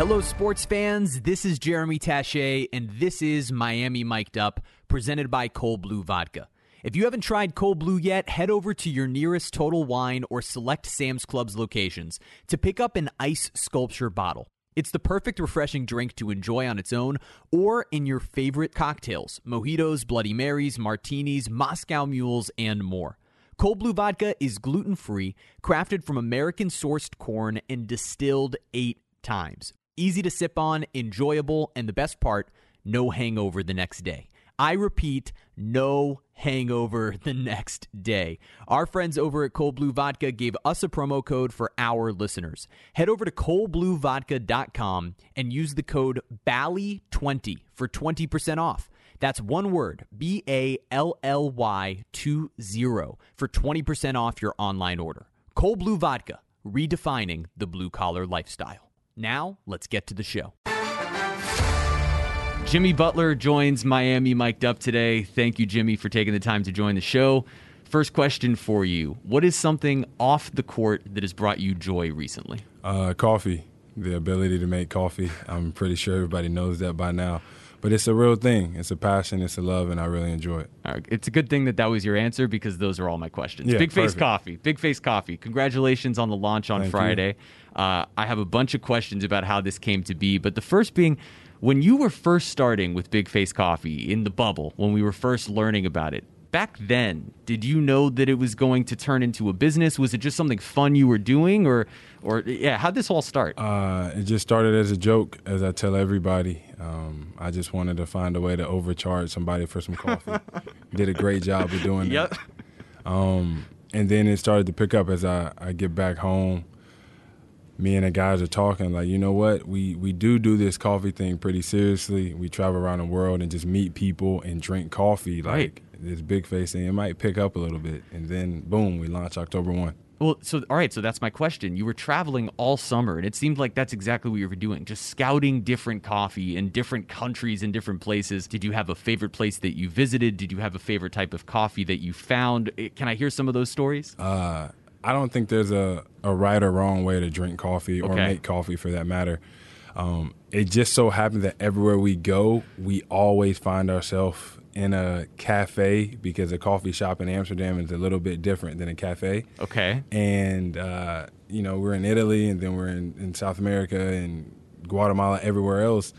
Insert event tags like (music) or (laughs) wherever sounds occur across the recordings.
Hello, sports fans. This is Jeremy Taché, and this is Miami Mic'd Up, presented by Cold Blue Vodka. If you haven't tried Cold Blue yet, head over to your nearest Total Wine or select Sam's Club's locations to pick up an ice sculpture bottle. It's the perfect refreshing drink to enjoy on its own or in your favorite cocktails mojitos, Bloody Marys, martinis, Moscow mules, and more. Cold Blue Vodka is gluten free, crafted from American sourced corn, and distilled eight times. Easy to sip on, enjoyable, and the best part, no hangover the next day. I repeat, no hangover (laughs) the next day. Our friends over at Cold Blue Vodka gave us a promo code for our listeners. Head over to coldbluevodka.com and use the code BALLY20 for 20% off. That's one word, B A L L Y 20 for 20% off your online order. Cold Blue Vodka, redefining the blue collar lifestyle. Now, let's get to the show. Jimmy Butler joins Miami mic'd up today. Thank you, Jimmy, for taking the time to join the show. First question for you What is something off the court that has brought you joy recently? Uh, coffee, the ability to make coffee. I'm pretty sure everybody knows that by now. But it's a real thing. It's a passion. It's a love, and I really enjoy it. All right. It's a good thing that that was your answer because those are all my questions. Yeah, Big Face. Coffee. Big Face Coffee. Congratulations on the launch on Thank. Friday. Uh, I have a bunch of questions about how this came to be, but the first being when you were first starting with Big Face Coffee in the bubble, when we were first learning about it, back then, did you know that it was going to turn into a business? Was it just something fun you were doing, or, or yeah, how'd this all start? Uh, it just started as a joke, as I tell everybody. Um, I just wanted to find a way to overcharge somebody for some coffee. (laughs) Did a great job of doing yep. that. Um, and then it started to pick up as I, I get back home. Me and the guys are talking like, you know what? We we do do this coffee thing pretty seriously. We travel around the world and just meet people and drink coffee. Like Right. This big face thing, it might pick up a little bit, and then boom, we launch October one. Well, so all right, so that's my question. You were traveling all summer, and it seemed like that's exactly what you were doing, just scouting different coffee in different countries and different places. Did you have a favorite place that you visited? Did you have a favorite type of coffee that you found? Eh, Can I hear some of those stories? Uh, I don't think there's a, a right or wrong way to drink coffee or Okay. make coffee for that matter. Um, it just so happened that everywhere we go, we always find ourselves in a cafe because a coffee shop in Amsterdam is a little bit different than a cafe. Okay. And, uh, you know, we're in Italy and then we're in, in South America and Guatemala, everywhere else,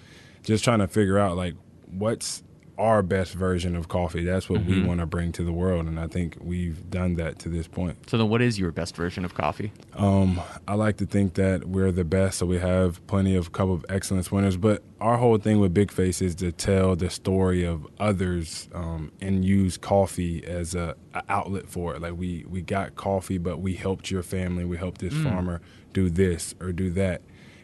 just trying to figure out, like, what's our best version of coffee. That's what we want to bring to the world. And I think we've done that to this point. So then, what is your best version of coffee? Um, I like to think that we're the best, so we have plenty of cup of excellence winners. But our whole thing with Big Face is to tell the story of others um, and use coffee as a, a outlet for it. Like we we got coffee, but we helped your family. We helped this farmer do this or do that.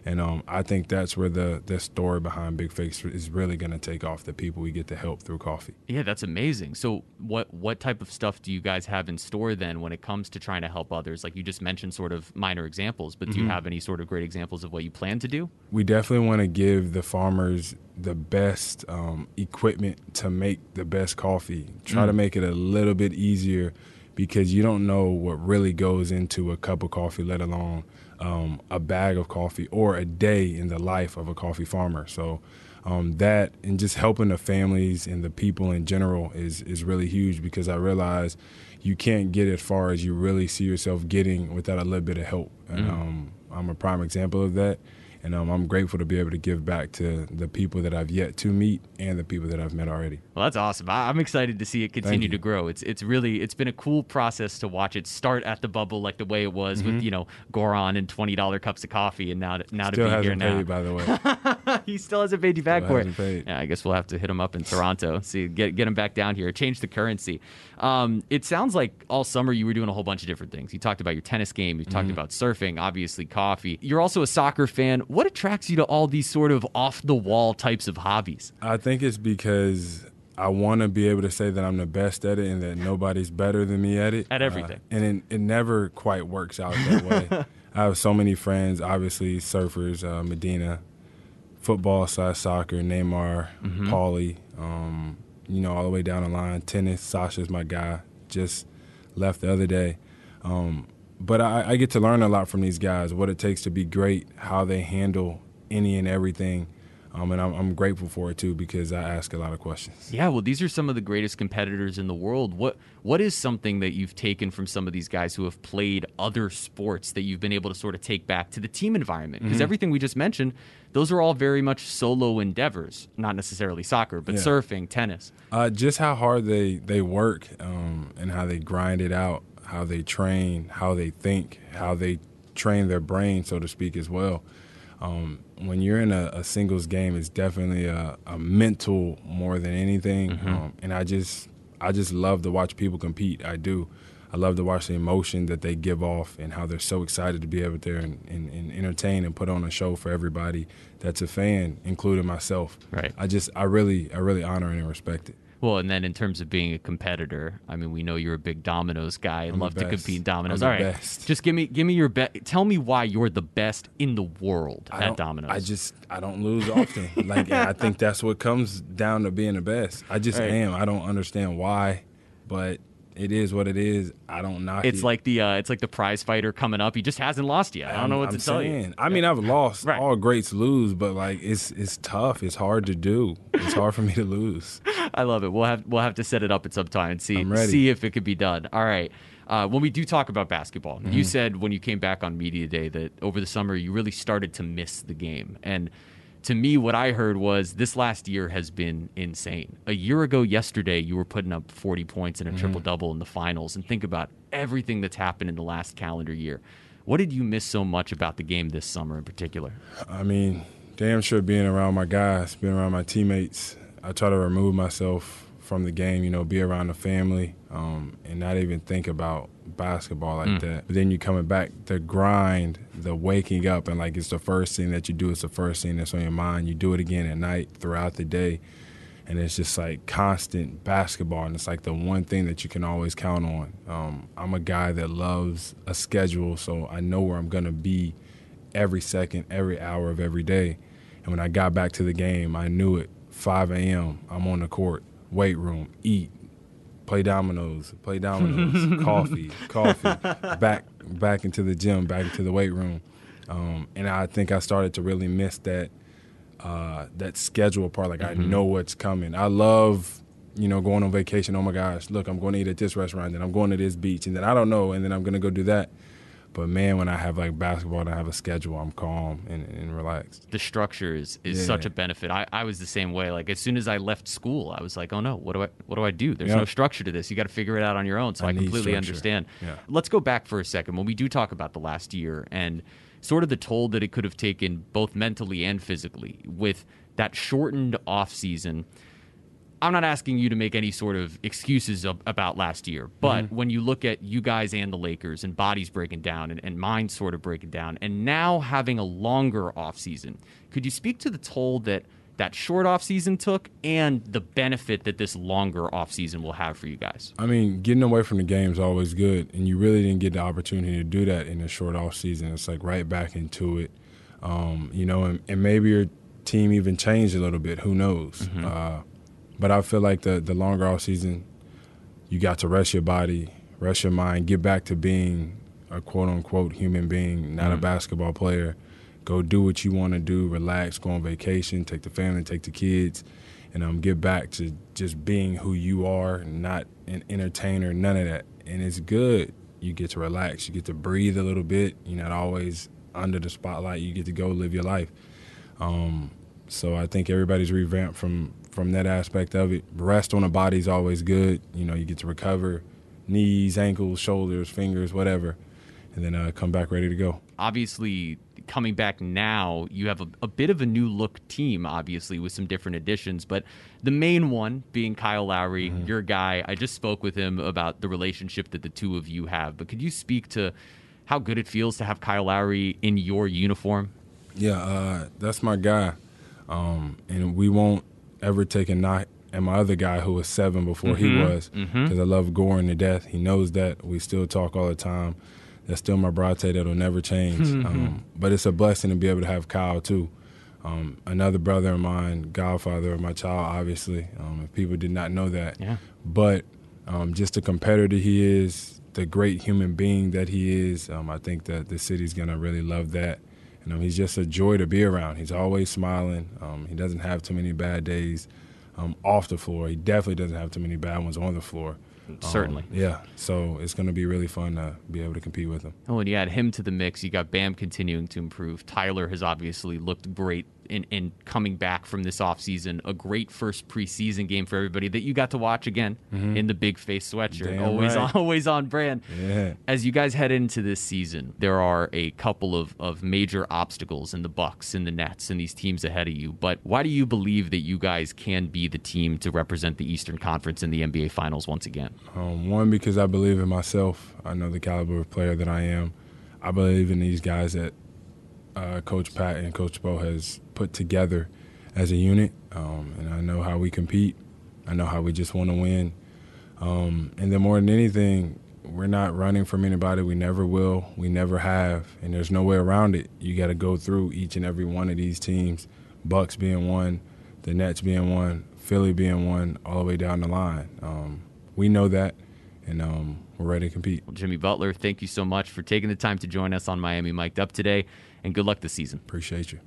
And um, I think that's where the, the story behind Big Face is really going to take off. The people we get to help through coffee. Yeah, that's amazing. So, what what type of stuff do you guys have in store then when it comes to trying to help others? Like you just mentioned, sort of minor examples, but do you have any sort of great examples of what you plan to do? we definitely want to give the farmers the best um, equipment to make the best coffee. Try to make it a little bit easier because you don't know what really goes into a cup of coffee, let alone um, a bag of coffee or a day in the life of a coffee farmer. So um, that and just helping the families and the people in general is is really huge because I realize you can't get as far as you really see yourself getting without a little bit of help. And um, I'm a prime example of that. And um, I'm grateful to be able to give back to the people that I've yet to meet and the people that I've met already. Well, that's awesome. I- I'm excited to see it continue to grow. It's it's really it's been a cool process to watch it start at the bubble like the way it was with you know Goran and twenty dollar cups of coffee, and now to, now Mm-hmm. Still to be here hasn't now. paid, by the way. (laughs) he still hasn't paid you back Still for it. paid. Yeah, I guess we'll have to hit him up in Toronto. See, get get him back down here. Change the currency. Um, it sounds like all summer you were doing a whole bunch of different things. You talked about your tennis game. You Mm-hmm. talked about surfing. Obviously, coffee. You're also a soccer fan. What attracts you to all these sort of off the wall types of hobbies? I think it's because I want to be able to say that I'm the best at it and that nobody's better than me at it. At everything. Uh, and it, it never quite works out that way. (laughs) I have so many friends, obviously surfers, uh, Medina, football slash soccer, Neymar, Paulie, um, you know, all the way down the line. Tennis, Sasha's my guy. Just left the other day. Um, but I, I get to learn a lot from these guys, what it takes to be great, how they handle any and everything. Um, and I'm, I'm, grateful for it too because I ask a lot of questions. Yeah, well, these are some of the greatest competitors in the world. What what is something that you've taken from some of these guys who have played other sports that you've been able to sort of take back to the team environment? Because mm-hmm. everything we just mentioned, those are all very much solo endeavors, not necessarily soccer, but yeah. surfing, tennis. Uh, just how hard they they work um, and how they grind it out, how they train, how they think, how they train their brain, so to speak, as well. Um, when you're in a, a, singles game, it's definitely a, a mental more than anything. Mm-hmm. Um, and I just I just love to watch people compete. I do. I love to watch the emotion that they give off and how they're so excited to be out there and, and, and, entertain and put on a show for everybody that's a fan, including myself. Right. I just I really I really honor it and respect it. Well, and then in terms of being a competitor, I mean, we know you're a big Domino's guy and love to compete in dominoes. All right, best. just give me give me your best. Tell me why you're the best in the world I at dominoes. I just I don't lose often. like I think that's what comes down to being the best. I just right. am. I don't understand why, but it is what it is. I don't knock it's it. like the uh, it's like the prize fighter coming up. He just hasn't lost yet. I don't I'm, know what I'm to saying. tell you. I mean, I've lost. Right. All greats lose, but like it's it's tough. It's hard to do. It's hard for me to lose. (laughs) I love it. We'll have we'll have to set it up at some time and see see if it could be done. All right. Uh, when we do talk about basketball, mm-hmm. you said when you came back on media day that over the summer you really started to miss the game and to me, what I heard was this last year has been insane. A year ago, yesterday, you were putting up 40 points and a mm-hmm. triple double in the finals. And think about everything that's happened in the last calendar year. What did you miss so much about the game this summer in particular? I mean, damn sure being around my guys, being around my teammates. I try to remove myself from the game, you know, be around the family, um, and not even think about basketball like mm. that. But then you coming back, the grind, the waking up, and like it's the first thing that you do. It's the first thing that's on your mind. You do it again at night, throughout the day, and it's just like constant basketball, and it's like the one thing that you can always count on. Um, I'm a guy that loves a schedule, so I know where I'm gonna be every second, every hour of every day. And when I got back to the game, I knew it. 5 a.m. I'm on the court weight room, eat, play dominoes, play dominoes, (laughs) coffee, coffee, back back into the gym, back into the weight room, um, and I think I started to really miss that uh, that schedule part. Like mm-hmm. I know what's coming. I love you know going on vacation. Oh my gosh, look, I'm going to eat at this restaurant, and I'm going to this beach, and then I don't know, and then I'm going to go do that. But man, when I have like basketball and I have a schedule, I'm calm and, and relaxed. The structure is, is yeah. such a benefit. I, I was the same way. Like as soon as I left school, I was like, oh no, what do I what do I do? There's yep. no structure to this. You got to figure it out on your own. So I, I completely structure. understand. Yeah. Let's go back for a second when we do talk about the last year and sort of the toll that it could have taken both mentally and physically with that shortened off season I'm not asking you to make any sort of excuses of, about last year, but mm-hmm. when you look at you guys and the Lakers and bodies breaking down and, and minds sort of breaking down, and now having a longer offseason, could you speak to the toll that that short offseason took and the benefit that this longer offseason will have for you guys? I mean, getting away from the game is always good, and you really didn't get the opportunity to do that in a short offseason. It's like right back into it, um, you know, and, and, maybe your team even changed a little bit. Who knows? Mm-hmm. Uh, but I feel like the the longer off season, you got to rest your body, rest your mind, get back to being a quote unquote human being, not mm-hmm. a basketball player. Go do what you want to do, relax, go on vacation, take the family, take the kids, and um, get back to just being who you are, not an entertainer, none of that. And it's good. You get to relax, you get to breathe a little bit. You're not always under the spotlight. You get to go live your life. Um, so I think everybody's revamped from from that aspect of it. Rest on the body is always good. You know, you get to recover knees, ankles, shoulders, fingers, whatever, and then uh, come back ready to go. Obviously, coming back now, you have a, a, bit of a new look team, obviously, with some different additions. But the main one being Kyle Lowry, mm-hmm. your guy. I just spoke with him about the relationship that the two of you have. But could you speak to how good it feels to have Kyle Lowry in your uniform? Yeah, uh, that's my guy. Um, and we won't ever taken a knock at my other guy who was seven before mm-hmm. he was because mm-hmm. I love Goran to death. He knows that. We still talk all the time. That's still my brate that'll never change. Mm-hmm. Um, but it's a blessing to be able to have Kyle too. Um, another brother of mine, godfather of my child, obviously. Um, if people did not know that. Yeah. But um, just the competitor he is, the great human being that he is, um, I think that the city's going to really love that You know, he's just a joy to be around. He's always smiling. Um, he doesn't have too many bad days um, off the floor. He definitely doesn't have too many bad ones on the floor. Certainly. Um, yeah. So it's going to be really fun to be able to compete with him. Oh, and you add him to the mix. You got Bam continuing to improve. Tyler has obviously looked great in, in coming back from this offseason. A great first preseason game for everybody that you got to watch again Mm-hmm. in the big face sweatshirt. Damn always right. on, (laughs) always on brand. Yeah. As you guys head into this season, there are a couple of, of major obstacles in the Bucks, in the Nets, and these teams ahead of you. But why do you believe that you guys can be the team to represent the Eastern Conference in the NBA Finals once again? Um, one, because I believe in myself. I know the caliber of player that I am. I believe in these guys that uh, Coach Pat and Coach Spo has put together as a unit, um, and I know how we compete. I know how we just want to win. Um, and then more than anything, we're not running from anybody. We never will. We never have, and there's no way around it. You got to go through each and every one of these teams. Bucks being one, the Nets being one, Philly being one, all the way down the line. Um, we know that, and um, we're ready to compete. Well, Jimmy Butler, thank you so much for taking the time to join us on Miami Mic'd Up today, and good luck this season. Appreciate you.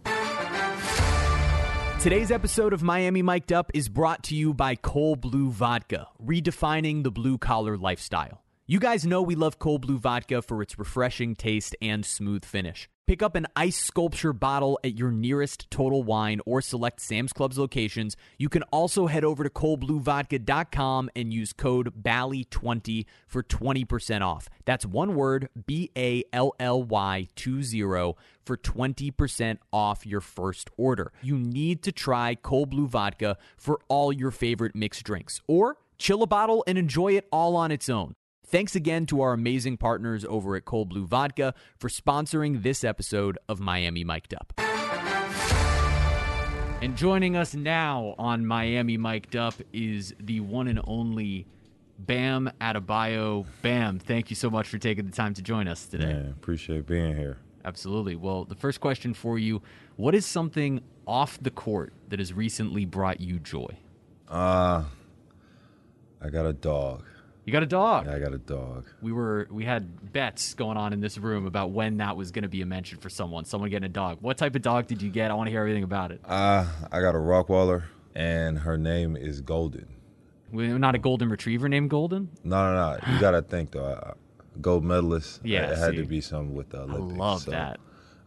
Today's episode of Miami Mic'd Up is brought to you by Cold Blue Vodka, redefining the blue collar lifestyle. You guys know we love Cold Blue Vodka for its refreshing taste and smooth finish. Pick up an ice sculpture bottle at your nearest Total Wine or select Sam's Club's locations. You can also head over to coldbluevodka.com and use code BALLY20 for 20% off. That's one word, B A L L Y 20 for 20% off your first order. You need to try Cold Blue Vodka for all your favorite mixed drinks or chill a bottle and enjoy it all on its own. Thanks again to our amazing partners over at Cold Blue Vodka for sponsoring this episode of Miami Mic'd Up. And joining us now on Miami Mic'd Up is the one and only Bam Adebayo. Bam, thank you so much for taking the time to join us today. Man, appreciate being here. Absolutely. Well, the first question for you what is something off the court that has recently brought you joy? Uh I got a dog. You got a dog. I got a dog. We were we had bets going on in this room about when that was going to be a mention for someone, someone getting a dog. What type of dog did you get? I want to hear everything about it. Uh I got a Rottweiler and her name is Golden. We're not a golden retriever named Golden. No, no, no. You (sighs) gotta think though. I, gold medalist. Yeah, it had see. to be something with the I love so, that.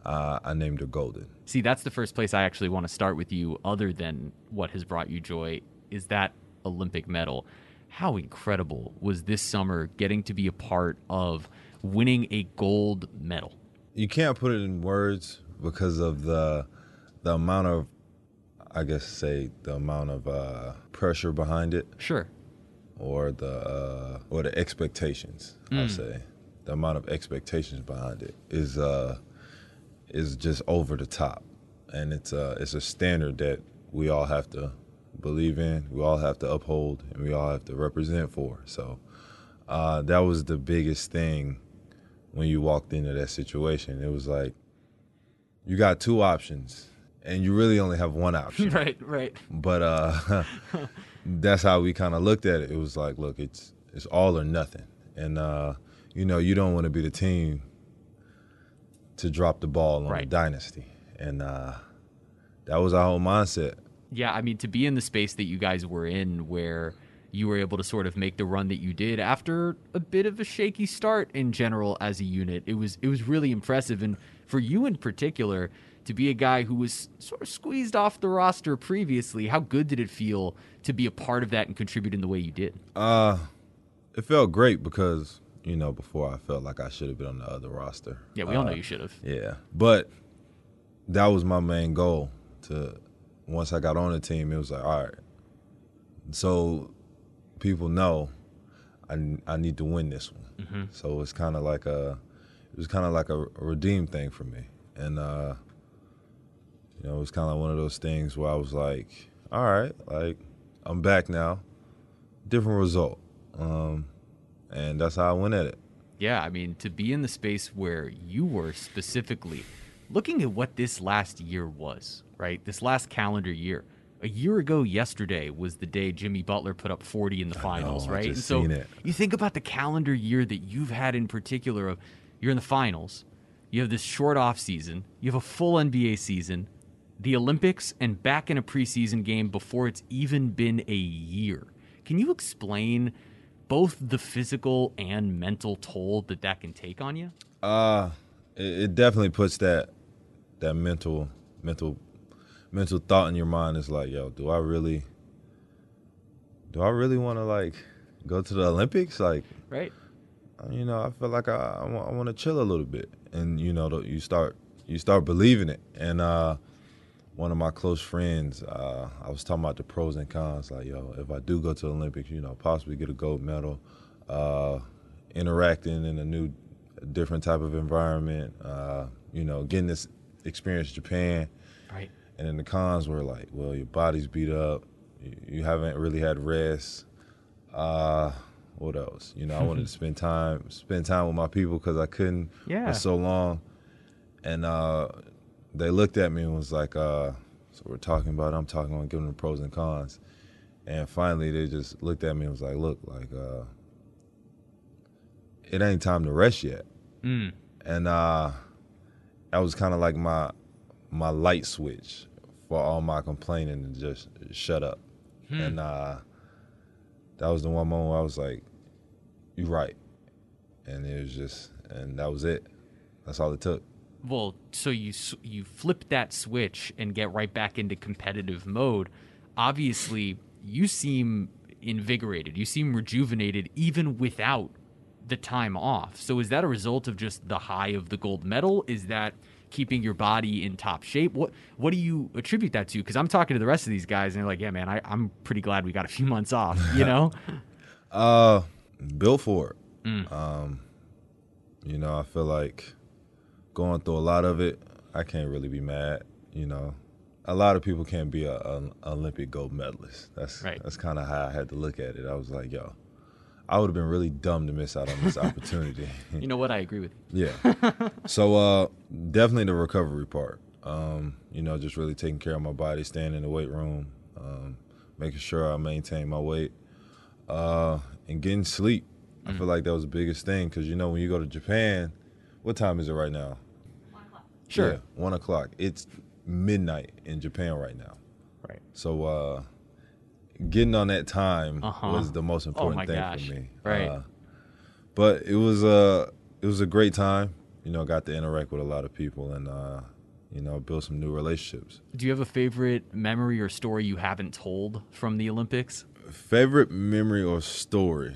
Uh, I named her Golden. See, that's the first place I actually want to start with you, other than what has brought you joy, is that Olympic medal. How incredible was this summer getting to be a part of winning a gold medal? You can't put it in words because of the the amount of I guess say the amount of uh, pressure behind it. Sure. or the uh, or the expectations. I'll say the amount of expectations behind it is uh, is just over the top, and it's uh, it's a standard that we all have to believe in, we all have to uphold, and we all have to represent for. So uh, that was the biggest thing when you walked into that situation. It was like you got two options, and you really only have one option (laughs) right, right. but uh (laughs) that's how we kind of looked at it it was like look it's it's all or nothing and uh you know you don't want to be the team to drop the ball on Right. dynasty and uh that was our whole mindset Yeah, I mean, to be in the space that you guys were in where you were able to sort of make the run that you did after a bit of a shaky start in general as a unit, it was it was really impressive. And for you in particular, to be a guy who was sort of squeezed off the roster previously, how good did it feel to be a part of that and contribute in the way you did? uh it felt great because you know before i felt like i should have been on the other roster Yeah, we all know Uh, you should have. Yeah, but that was my main goal. To once I got on the team, it was like, all right, so people know I, I need to win this one. So it's kind of like a, it was kind of like a, a redeem thing for me, and uh, you know, it was kind of one of those things where I was like, all right, like I'm back now, different result, um, and that's how I went at it. Yeah, I mean, to be in the space where you were specifically looking at what this last year was, right? This last calendar year. A year ago yesterday was the day Jimmy Butler put up 40 in the finals, I right? and so seen it. you think about the calendar year that you've had in particular of you're in the finals. You have this short off season. You have a full NBA season, the Olympics, and back in a preseason game before it's even been a year. Can you explain both the physical and mental toll that that can take on you? Uh, it definitely puts that that mental mental mental thought in your mind is like, yo, do I really do I really want to like go to the Olympics? Like, Right. you know, I feel like I, I, want, I want to chill a little bit, and you know, you start you start believing it. And uh, one of my close friends, uh, I was talking about the pros and cons. Like, yo, if I do go to the Olympics, you know, possibly get a gold medal, uh, interacting in a new, different type of environment, uh, you know, getting this experience Japan. Right. And then the cons were like, well, your body's beat up, you, you haven't really had rest. Uh, what else? You know, I wanted to (laughs) spend time, spend time with my people because I couldn't Yeah. for so long. And uh, they looked at me and was like, uh, "So we're talking about. it. I'm talking about giving them the pros and cons." And finally, they just looked at me and was like, "Look, like, uh, it ain't time to rest yet." Mm. and uh, that was kind of like my my light switch for all my complaining to just shut up. And uh, that was the one moment where I was like, "You're right," and it was just, and that was it. That's all it took. Well, so you you flip that switch and get right back into competitive mode. Obviously, you seem invigorated. You seem rejuvenated even without the time off. So is that a result of just the high of the gold medal? Is that keeping your body in top shape? What what do you attribute that to? Because I'm talking to the rest of these guys and they're like, yeah, man, I, I'm pretty glad we got a few (laughs) months off. You know? (laughs) Uh, built for it. Um, you know, I feel like going through a lot of it, I can't really be mad. You know, a lot of people can't be a, an Olympic gold medalist. That's Right. that's kind of how I had to look at it. I was like, yo, I would have been really dumb to miss out on this opportunity. (laughs) you know what? I agree with you. Yeah. so uh, definitely the recovery part. Um, you know, just really taking care of my body, staying in the weight room, um, making sure I maintain my weight, uh, and getting sleep. I feel like that was the biggest thing because you know when you go to Japan, what time is it right now? One o'clock. Sure. Yeah, one o'clock. It's midnight in Japan right now. Right. So uh, getting on that time Uh-huh. was the most important my thing gosh. for me. Right. Uh, but it was uh, it was a great time. You know, got to interact with a lot of people and uh, you know build some new relationships. Do you have a favorite memory or story you haven't told from the Olympics? Favorite memory or story?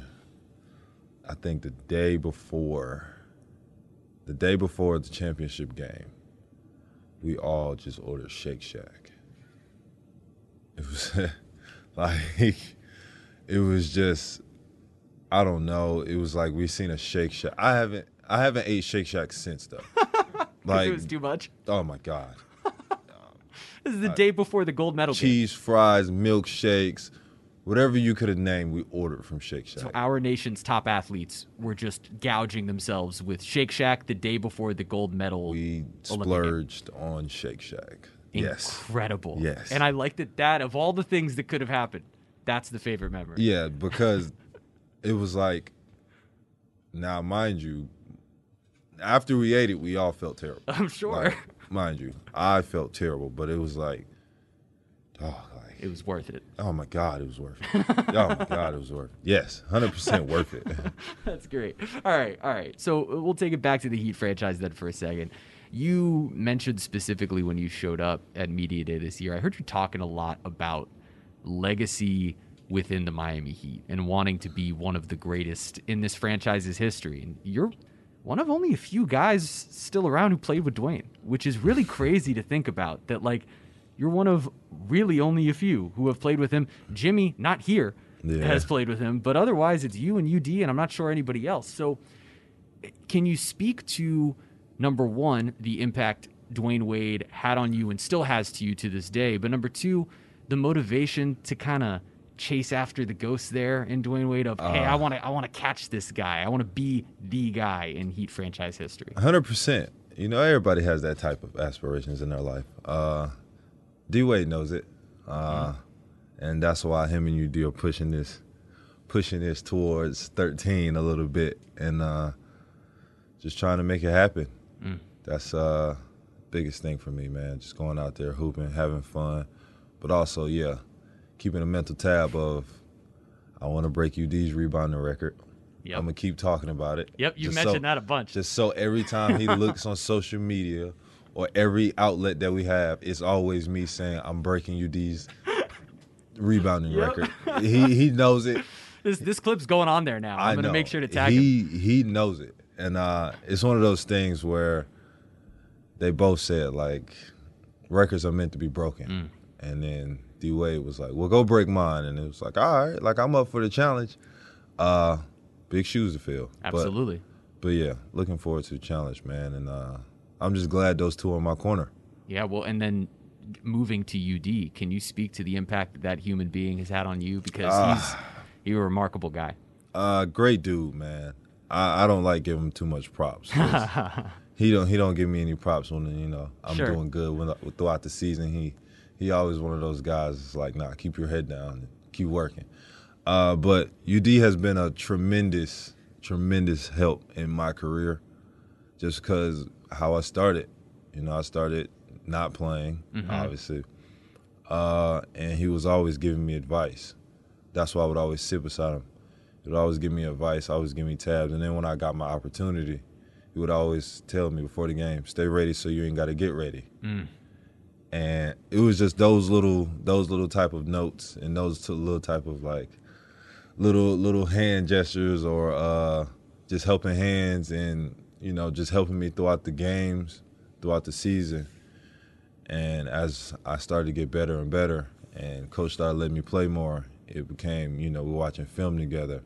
I think the day before, the day before the championship game, we all just ordered Shake Shack. It was (laughs) like, (laughs) it was just, I don't know. It was like we've seen a Shake Shack. I haven't, I haven't ate Shake Shack since though. (laughs) like, it was too much. oh my god, (laughs) This is the day before the gold medal. game. cheese fries, milkshakes, whatever you could have named, we ordered from Shake Shack. So our nation's top athletes were just gouging themselves with Shake Shack the day before the gold medal. We splurged on Shake Shack. Yes. Incredible. Yes. And I liked that that of all the things that could have happened, that's the favorite memory. Yeah, because it was like, now mind you, after we ate it, we all felt terrible. (laughs) I'm sure. Like, mind you, I felt terrible, but it was like, oh, like, it was worth it. oh my God, it was worth it. oh my (laughs) God, it was worth it. Yes, 100% worth it. (laughs) That's great. All right, all right. So uh, we'll take it back to the Heat franchise then for a second. You mentioned specifically when you showed up at Media Day this year, I heard you talking a lot about legacy within the Miami Heat and wanting to be one of the greatest in this franchise's history. And you're one of only a few guys still around who played with Dwyane, which is really crazy to think about. That, like, you're one of really only a few who have played with him. Jimmy, not here, Yeah. has played with him, but otherwise it's you and UD, and I'm not sure anybody else. So, eh, can you speak to number one, the impact Dwyane Wade had on you and still has to you to this day, but number two, the motivation to kind of chase after the ghost there in Dwyane Wade of, hey, I want to, I want to catch this guy, I want to be the guy in Heat franchise history. Hundred percent. You know, everybody has that type of aspirations in their life. Uh, D Wade knows it, uh, and that's why him and UD are pushing this, pushing this towards thirteen a little bit, and uh, just trying to make it happen. That's uh biggest thing for me, man. Just going out there hooping, having fun, but also yeah, keeping a mental tab of I want to break UD's rebounding record. Yep. I'm gonna keep talking about it. Yep, you mentioned so- that a bunch. Just so every time he (laughs) looks on social media or every outlet that we have, it's always me saying I'm breaking UD's rebounding Yep. record. He he knows it. (laughs) this this clip's going on there now. I'm I gonna know. make sure to tag him. he, He knows it, and uh, it's one of those things where they both said like records are meant to be broken, Mm. and then D Wade was like, "Well, go break mine," and it was like, "All right, like I'm up for the challenge." Uh, big shoes to fill. Absolutely. But, yeah, looking forward to the challenge, man, and uh, I'm just glad those two are in my corner. Yeah, well, and then moving to UD, can you speak to the impact that that human being has had on you? Because Ah. he's he's a remarkable guy. Uh, great dude, man. I, I don't like giving him too much props. (laughs) he don't he don't give me any props when you know I'm Sure. doing good when, throughout the season. He he always one of those guys. that's like, nah, keep your head down, and keep working. Uh, but UD has been a tremendous, tremendous help in my career, just because how I started. You know, I started not playing, obviously, uh, and he was always giving me advice. That's why I would always sit beside him. He would always give me advice, always give me tabs, and then when I got my opportunity, he would always tell me before the game, "Stay ready, so you ain't got to get ready." And it was just those little, those little type of notes and those t- little type of like, little little hand gestures or uh, just helping hands and you know just helping me throughout the games, throughout the season. And as I started to get better and better, and coach started letting me play more, it became you know we're watching film together,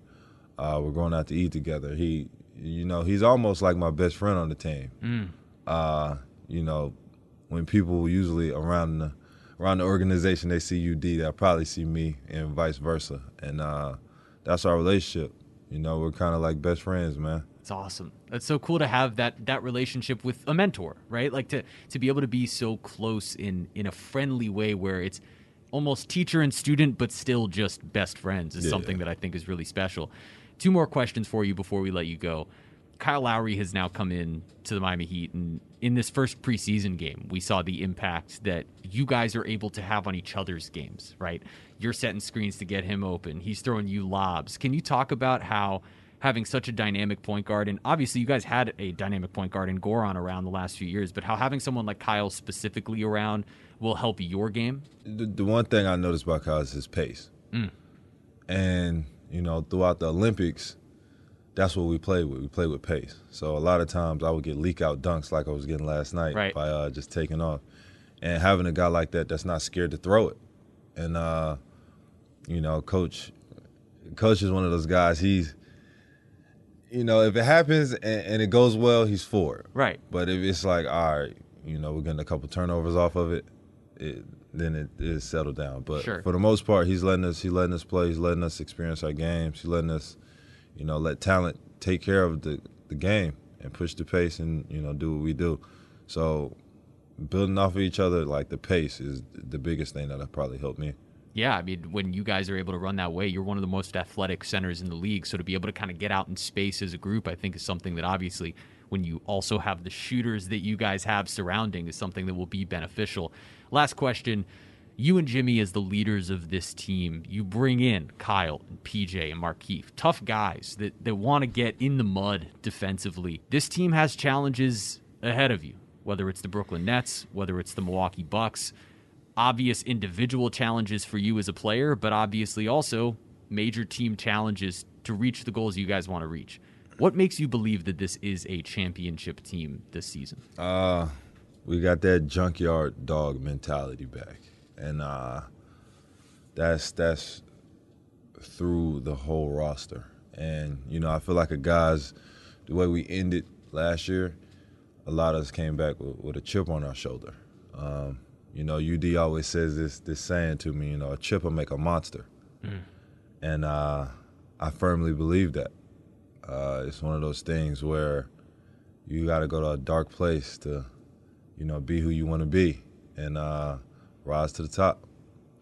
uh, we're going out to eat together. He, you know, he's almost like my best friend on the team. Uh, you know, when people usually around the around the organization they see UD, they'll probably see me, and vice versa. And uh, that's our relationship. You know, we're kind of like best friends, man. It's awesome. That's so cool to have that that relationship with a mentor, right? Like to to be able to be so close in in a friendly way where it's almost teacher and student, but still just best friends is Yeah. something that I think is really special. Two more questions for you before we let you go. Kyle Lowry has now come in to the Miami Heat, and in this first preseason game, we saw the impact that you guys are able to have on each other's games. Right? You're setting screens to get him open. He's throwing you lobs. Can you talk about how having such a dynamic point guard, and obviously you guys had a dynamic point guard in Goran around the last few years, but how having someone like Kyle specifically around will help your game? the, the one thing I noticed about Kyle is his pace. And, you know, throughout the Olympics, that's what we play with. We play with pace. So a lot of times I would get leak out dunks like I was getting last night Right. by uh, just taking off. And having a guy like that that's not scared to throw it. And, uh, you know, coach, coach is one of those guys. He's, you know, if it happens and, and it goes well, he's for it. Right. But if it's like, all right, you know, we're getting a couple turnovers off of it, it then it is settled down. But Sure. for the most part, he's letting us, he's letting us play, he's letting us experience our games, he's letting us, you know, let talent take care of the, the game and push the pace and you know do what we do. So building off of each other, like the pace is the biggest thing that probably helped me. Yeah, I mean, when you guys are able to run that way, you're one of the most athletic centers in the league. So to be able to kind of get out in space as a group, I think is something that obviously, when you also have the shooters that you guys have surrounding, is something that will be beneficial. Last question. You and Jimmy, as the leaders of this team, you bring in Kyle and PJ and Markieff, tough guys that, that want to get in the mud defensively. This team has challenges ahead of you, whether it's the Brooklyn Nets, whether it's the Milwaukee Bucks obvious individual challenges for you as a player, but obviously also major team challenges to reach the goals you guys want to reach. What makes you believe that this is a championship team this season? Uh, we got that junkyard dog mentality back, and uh, that's that's through the whole roster. And you know, I feel like a guys, the way we ended last year, a lot of us came back with, with a chip on our shoulder. Um, you know, UD always says this this saying to me, you know, a chip will make a monster, and uh, I firmly believe that. Uh, it's one of those things where you got to go to a dark place to, you know, be who you want to be and uh, rise to the top.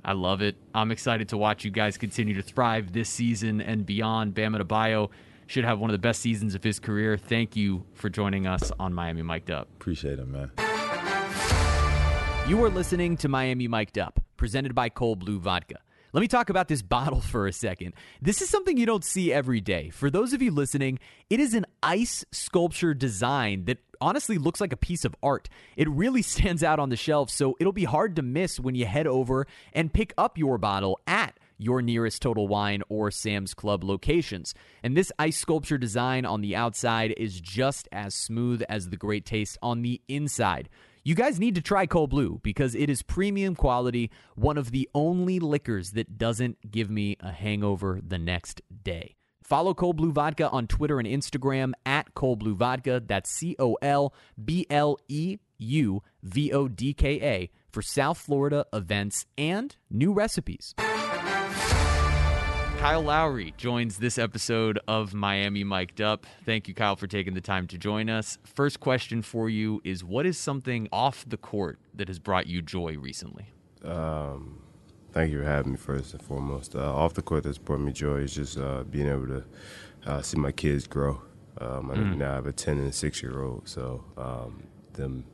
I love it. I'm excited to watch you guys continue to thrive this season and beyond. Bam Adebayo, should have one of the best seasons of his career. Thank you for joining us on Miami Mic'd Up. Appreciate it, man. You are listening to Miami Mic'd Up, presented by Cold Blue Vodka. Let me talk about this (laughs) bottle for a second. This is something you don't see every day. For those of you listening, it is an ice sculpture design that honestly looks like a piece of art. It really (laughs) stands out on the shelf, so it'll be hard to miss when you head over and pick up your bottle at your nearest Total Wine or Sam's Club locations. And this ice sculpture design on the outside is just as smooth as the great taste on the inside. You guys need to try Cold Blue because it is premium quality, one of the only liquors that doesn't give me a hangover the next day. Follow Cold Blue Vodka on Twitter and Instagram at Cold Blue Vodka. That's C O L B L E U V O D K A for South Florida events and new recipes. Kyle Lowry joins this episode of Miami Mic'd Up. Thank you, Kyle, for taking the time to join us. First question for you is What is something off the court that has brought you joy recently? Um, thank you for having me, first and foremost. Uh, off the court that's brought me joy is just uh, being able to uh, see my kids grow. Um, I Mm. now have a 10 and a 6 year old, so um, them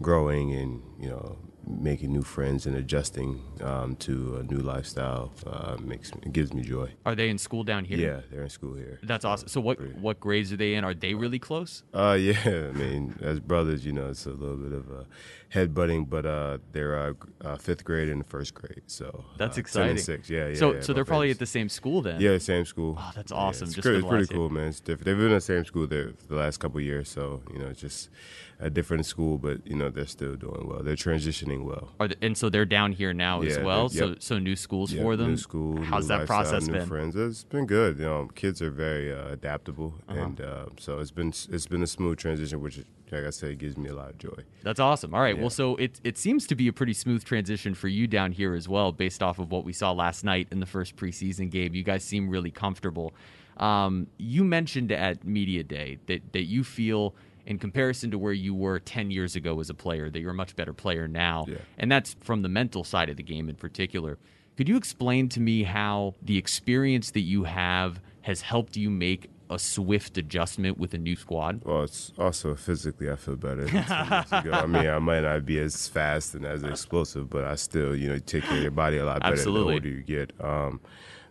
growing and, you know, making new friends and adjusting um, to a new lifestyle uh, makes me, gives me joy. Are they in school down here? Yeah, they're in school here. That's awesome. So, what what grades are they in? Are they really close? Uh, (laughs) yeah, I mean, as brothers, you know, it's a little bit of a headbutting, but uh, they're uh, uh, fifth grade and first grade, so That's uh, exciting. and six, yeah, yeah. so, yeah, so they're probably at the same school then. yeah, same school. Oh, that's Yeah, awesome. It's, Just good- it's pretty cool, man. It's different. They've been in the same school there for the last couple of years, so you know, it's just a different school, but you know, they're still doing well. They're transitioning well. Are they, and so they're down here now as well. they- So, yep. so new schools Yeah, for them. New school. How's new that process been? Friends. It's been good. You know, kids are very uh, adaptable, Uh-huh. and uh, so it's been it's been a smooth transition, which, like I said, gives me a lot of joy. That's awesome. All right. Yeah. Well, so it it seems to be a pretty smooth transition for you down here as well, based off of what we saw last night in the first preseason game. You guys seem really comfortable. Um, you mentioned at media day that that you feel. In comparison to where you were 10 years ago as a player, that you're a much better player now. Yeah. And that's from the mental side of the game in particular. Could you explain to me how the experience that you have has helped you make a swift adjustment with a new squad? Well, it's also physically I feel better. Than 10 years ago. I mean, I might not be as fast and as explosive, but I still, you know, take care of your body a lot better Absolutely. the older you get. Um,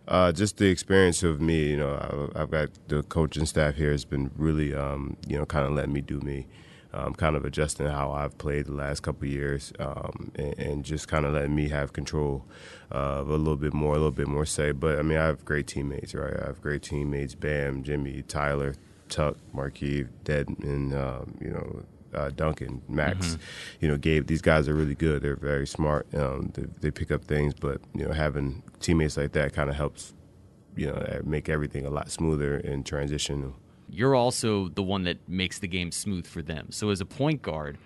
uh, just the experience of me, you know, I, I've got the coaching staff here has been really, um, you know, kind of letting me do me. Um, kind of adjusting how I've played the last couple of years, um, and, and just kind of letting me have control of a little bit more, a little bit more say. But I mean, I have great teammates, right? I have great teammates: Bam, Jimmy, Tyler, Tuck, Markieff, Dedmon, um, you know, uh, Duncan, Max, you know, Gabe. These guys are really good. They're very smart. Um, they, they pick up things, but you know, having teammates like that kind of helps, you know, make everything a lot smoother in transition. You're also the one that makes the game smooth for them. So as a point guard,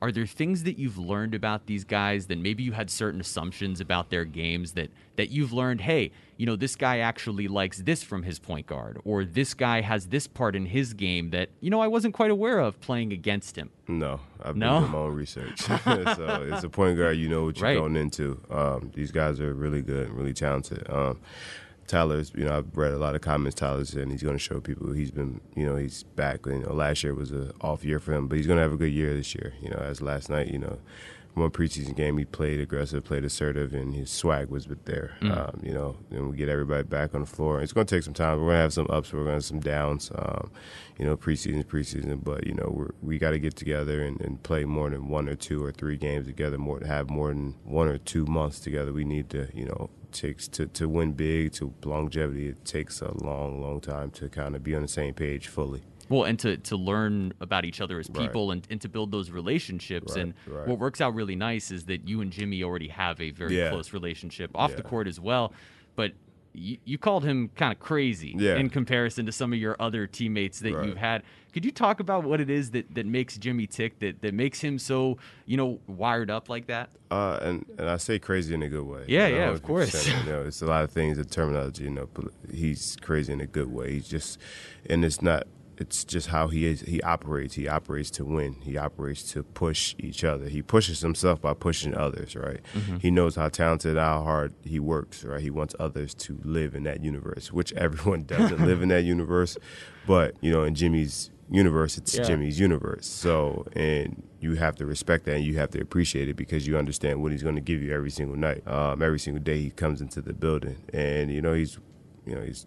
are there things that you've learned about these guys that maybe you had certain assumptions about their games that that you've learned, hey, you know, this guy actually likes this from his point guard or this guy has this part in his game that, you know, I wasn't quite aware of playing against him. No, I've No? been doing my own research. (laughs) so it's a point guard, you know what you're Right. going into. Um, these guys are really good and really talented. Um, Tyler's, you know, I've read a lot of comments. Tyler's and he's going to show people he's been, you know, he's back. You know, last year was an off year for him, but he's going to have a good year this year. You know, as last night, you know, one preseason game he played aggressive, played assertive, and his swag was with there. Um, you know, and we get everybody back on the floor. It's going to take some time. We're going to have some ups. We're going to have some downs. Um, you know, preseason, preseason, but you know, we're, we got to get together and, and play more than one or two or three games together. More have more than one or two months together. We need to, you know, takes to to win big to longevity. It takes a long, long time to kind of be on the same page fully. Well, and to, to learn about each other as Right. people and, and to build those relationships. Right, and right. what works out really nice is that you and Jimmy already have a very Yeah. close relationship off the court as well. But you, you called him kind of crazy Yeah. in comparison to some of your other teammates that Right. you've had. Could you talk about what it is that, that makes Jimmy tick, that, that makes him so, you know, wired up like that? Uh, and and I say crazy in a good way. Yeah, yeah, of 100%. course. You know, it's a lot of things, the terminology. You know, he's crazy in a good way. He's just, and it's not. It's just how he is. He operates. He operates to win. He operates to push each other. He pushes himself by pushing others. Right. Mm-hmm. He knows how talented, how hard he works. Right. He wants others to live in that universe, which everyone (laughs) doesn't live in that universe. But you know, in Jimmy's universe, it's yeah. Jimmy's universe. So, and you have to respect that and you have to appreciate it because you understand what he's going to give you every single night. Um, every single day he comes into the building, and you know he's, you know he's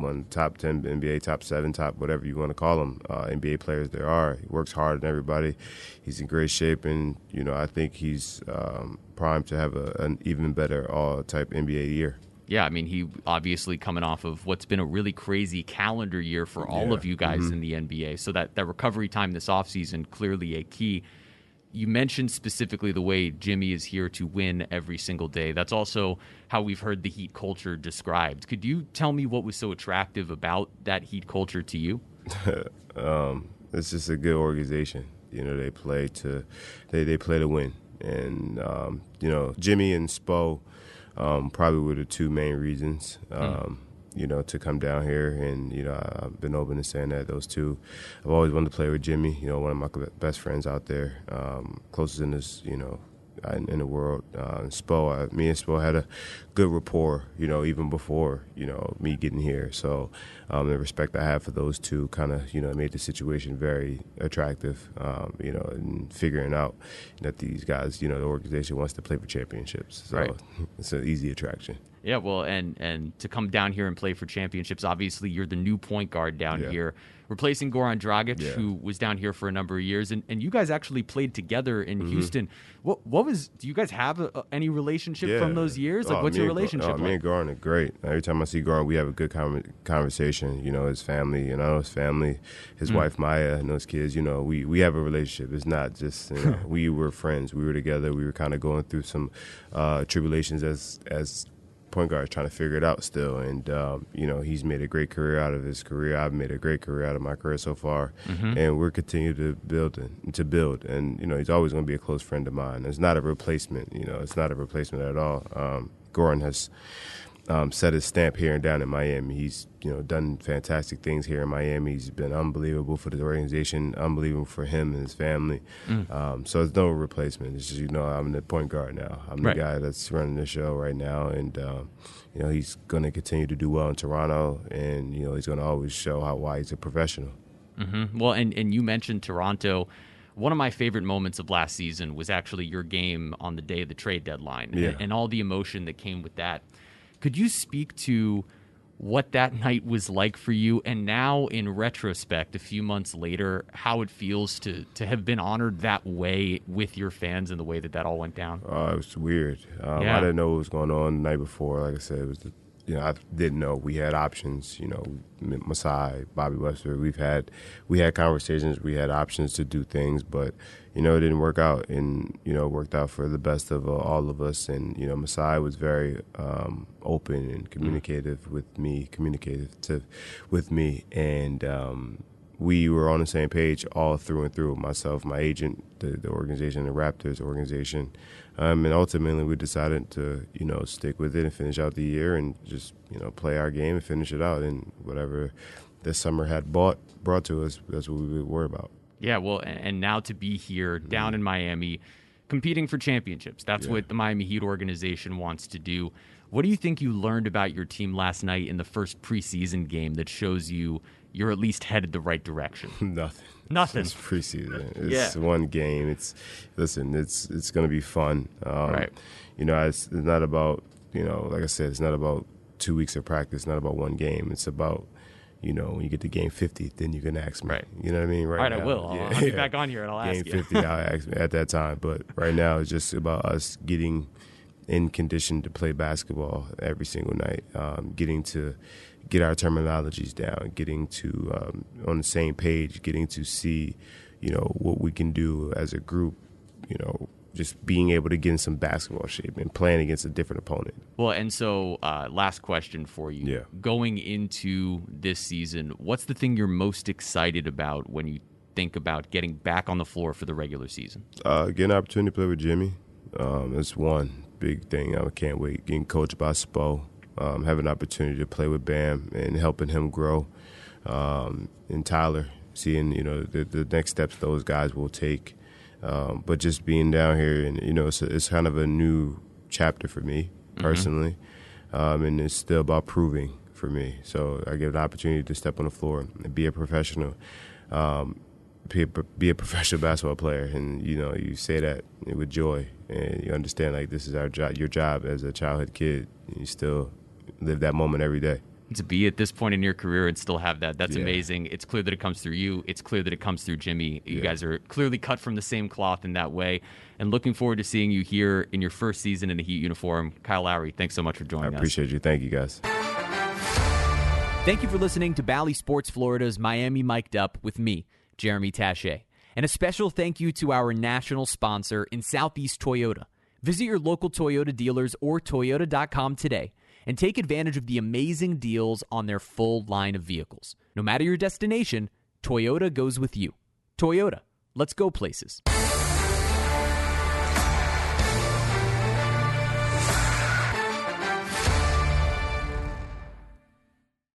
one top 10 NBA, top seven, top whatever you want to call them, uh, NBA players there are. He works hard on everybody. He's in great shape, and you know I think he's um, primed to have a, an even better all type NBA year. Yeah, I mean, he obviously coming off of what's been a really crazy calendar year for all yeah. of you guys mm-hmm. in the NBA. So that, that recovery time this offseason clearly a key you mentioned specifically the way Jimmy is here to win every single day. That's also how we've heard the Heat culture described. Could you tell me what was so attractive about that Heat culture to you? (laughs) um, it's just a good organization. You know, they play to they, they play to win, and um, you know Jimmy and Spo um, probably were the two main reasons. Mm you know, to come down here. And, you know, I've been open to saying that those two. I've always wanted to play with Jimmy, you know, one of my best friends out there, um, closest in this, you know, in, in the world. Uh, Spo, I, me and Spo had a good rapport, you know, even before, you know, me getting here. So um, the respect I have for those two kind of, you know, made the situation very attractive, um, you know, and figuring out that these guys, you know, the organization wants to play for championships. So right. (laughs) it's an easy attraction. Yeah, well, and and to come down here and play for championships, obviously you're the new point guard down yeah. here replacing Goran Dragic, yeah. who was down here for a number of years, and, and you guys actually played together in mm-hmm. Houston. What what was? Do you guys have a, any relationship yeah. from those years? Like, oh, what's your relationship? Oh, like? Me and Goran are great. Every time I see Goran, we have a good conversation. You know, his family, you know, his family, his mm. wife Maya, and those kids. You know, we we have a relationship. It's not just you know, (laughs) we were friends. We were together. We were kind of going through some uh, tribulations as as point guard trying to figure it out still. And um, you know, he's made a great career out of his career. I've made a great career out of my career so far, mm-hmm. and we're continuing to build and to build. And you know, he's always going to be a close friend of mine. It's not a replacement. You know, it's not a replacement at all. Um, Goran has um, set his stamp here and down in Miami. He's you know done fantastic things here in Miami. He's been unbelievable for the organization, unbelievable for him and his family. Mm. Um, so it's no replacement. It's just you know I'm the point guard now. I'm the guy that's running the show right now, and um, you know he's going to continue to do well in Toronto, and you know he's going to always show how why he's a professional. Mm-hmm. Well, and and you mentioned Toronto one of my favorite moments of last season was actually your game on the day of the trade deadline yeah. and, and, all the emotion that came with that. Could you speak to what that (laughs) night was like for you, and now in retrospect, a few months later, how it feels to to have been honored that way with your fans and the way that that all went down? Uh, it was weird. Um, yeah. I didn't know what was going on the night before. Like I said, it was the you know, I didn't know we had options. You know, Masai, Bobby Webster. We've had we had conversations. We had options to do things, but you know, it didn't work out, and you know, it worked out for the best of uh, all of us. And you know, Masai was very um, open and communicative mm. with me, communicative with me, and um, we were on the same page all through and through. Myself, my agent, the, the organization, the Raptors organization, um, and ultimately we decided to you know stick with it and finish out the year and just you know play our game and finish it out. And whatever this summer had brought brought to us, that's what we were about. Yeah, well, and now to be here down in Miami, competing for championships. That's yeah. what the Miami Heat organization wants to do. What do you think you learned about your team last night in the first preseason game that shows you you're at least headed the right direction? (laughs) Nothing. Nothing. It's preseason. (laughs) It's yeah. one game. It's listen. It's it's going to be fun. Um, right. You know, it's, it's not about you know, like I said, it's not about two weeks of practice. It's not about one game. It's about you know, when you get to game 50, then you can ask me. Right. You know what I mean? Right. All right, now, I will. Yeah, I'll, I'll (laughs) be back on here and I'll game ask you. Game 50, I'll ask at that time. But right now, it's just about us getting in condition to play basketball every single night, um, getting to get our terminologies down, getting to um, on the same page, getting to see, you know, what we can do as a group, you know, just being able to get in some basketball shape and playing against a different opponent. Well, and so uh, last question for you. Yeah. Going into this season, what's the thing you're most excited about when you think about getting back on the floor for the regular season? Uh, getting an opportunity to play with Jimmy. Um, that's one big thing. I can't wait. Getting coached by Spo, um, having an opportunity to play with Bam and helping him grow. um, and Tyler, seeing you know the, the next steps those guys will take. Um, but just being down here, and you know, it's, a, it's kind of a new chapter for me personally, um, and it's still about proving for me. So I get an opportunity to step on the floor and be a professional, um, be, a, be a professional (laughs) basketball player, and you know, you say that with joy, and you understand like this is our job, your job as a childhood kid. You still live that moment every day to be at this point in your career and still have that. That's Yeah. amazing. It's clear that it comes through you. It's clear that it comes through Jimmy. You Yeah. guys are clearly cut from the same cloth in that way. And looking forward to seeing you here in your first season in a Heat uniform. Kyle Lowry, thanks so much for joining us. I appreciate you. Thank you, guys. Thank you for listening to Bally Sports Florida's Miami Mic'd Up with me, Jeremy Taché. And a special thank you to our national sponsor in Southeast Toyota. Visit your local Toyota dealers or Toyota.com today and take advantage of the amazing deals on their full line of vehicles. No matter your destination, Toyota goes with you. Toyota, let's go places.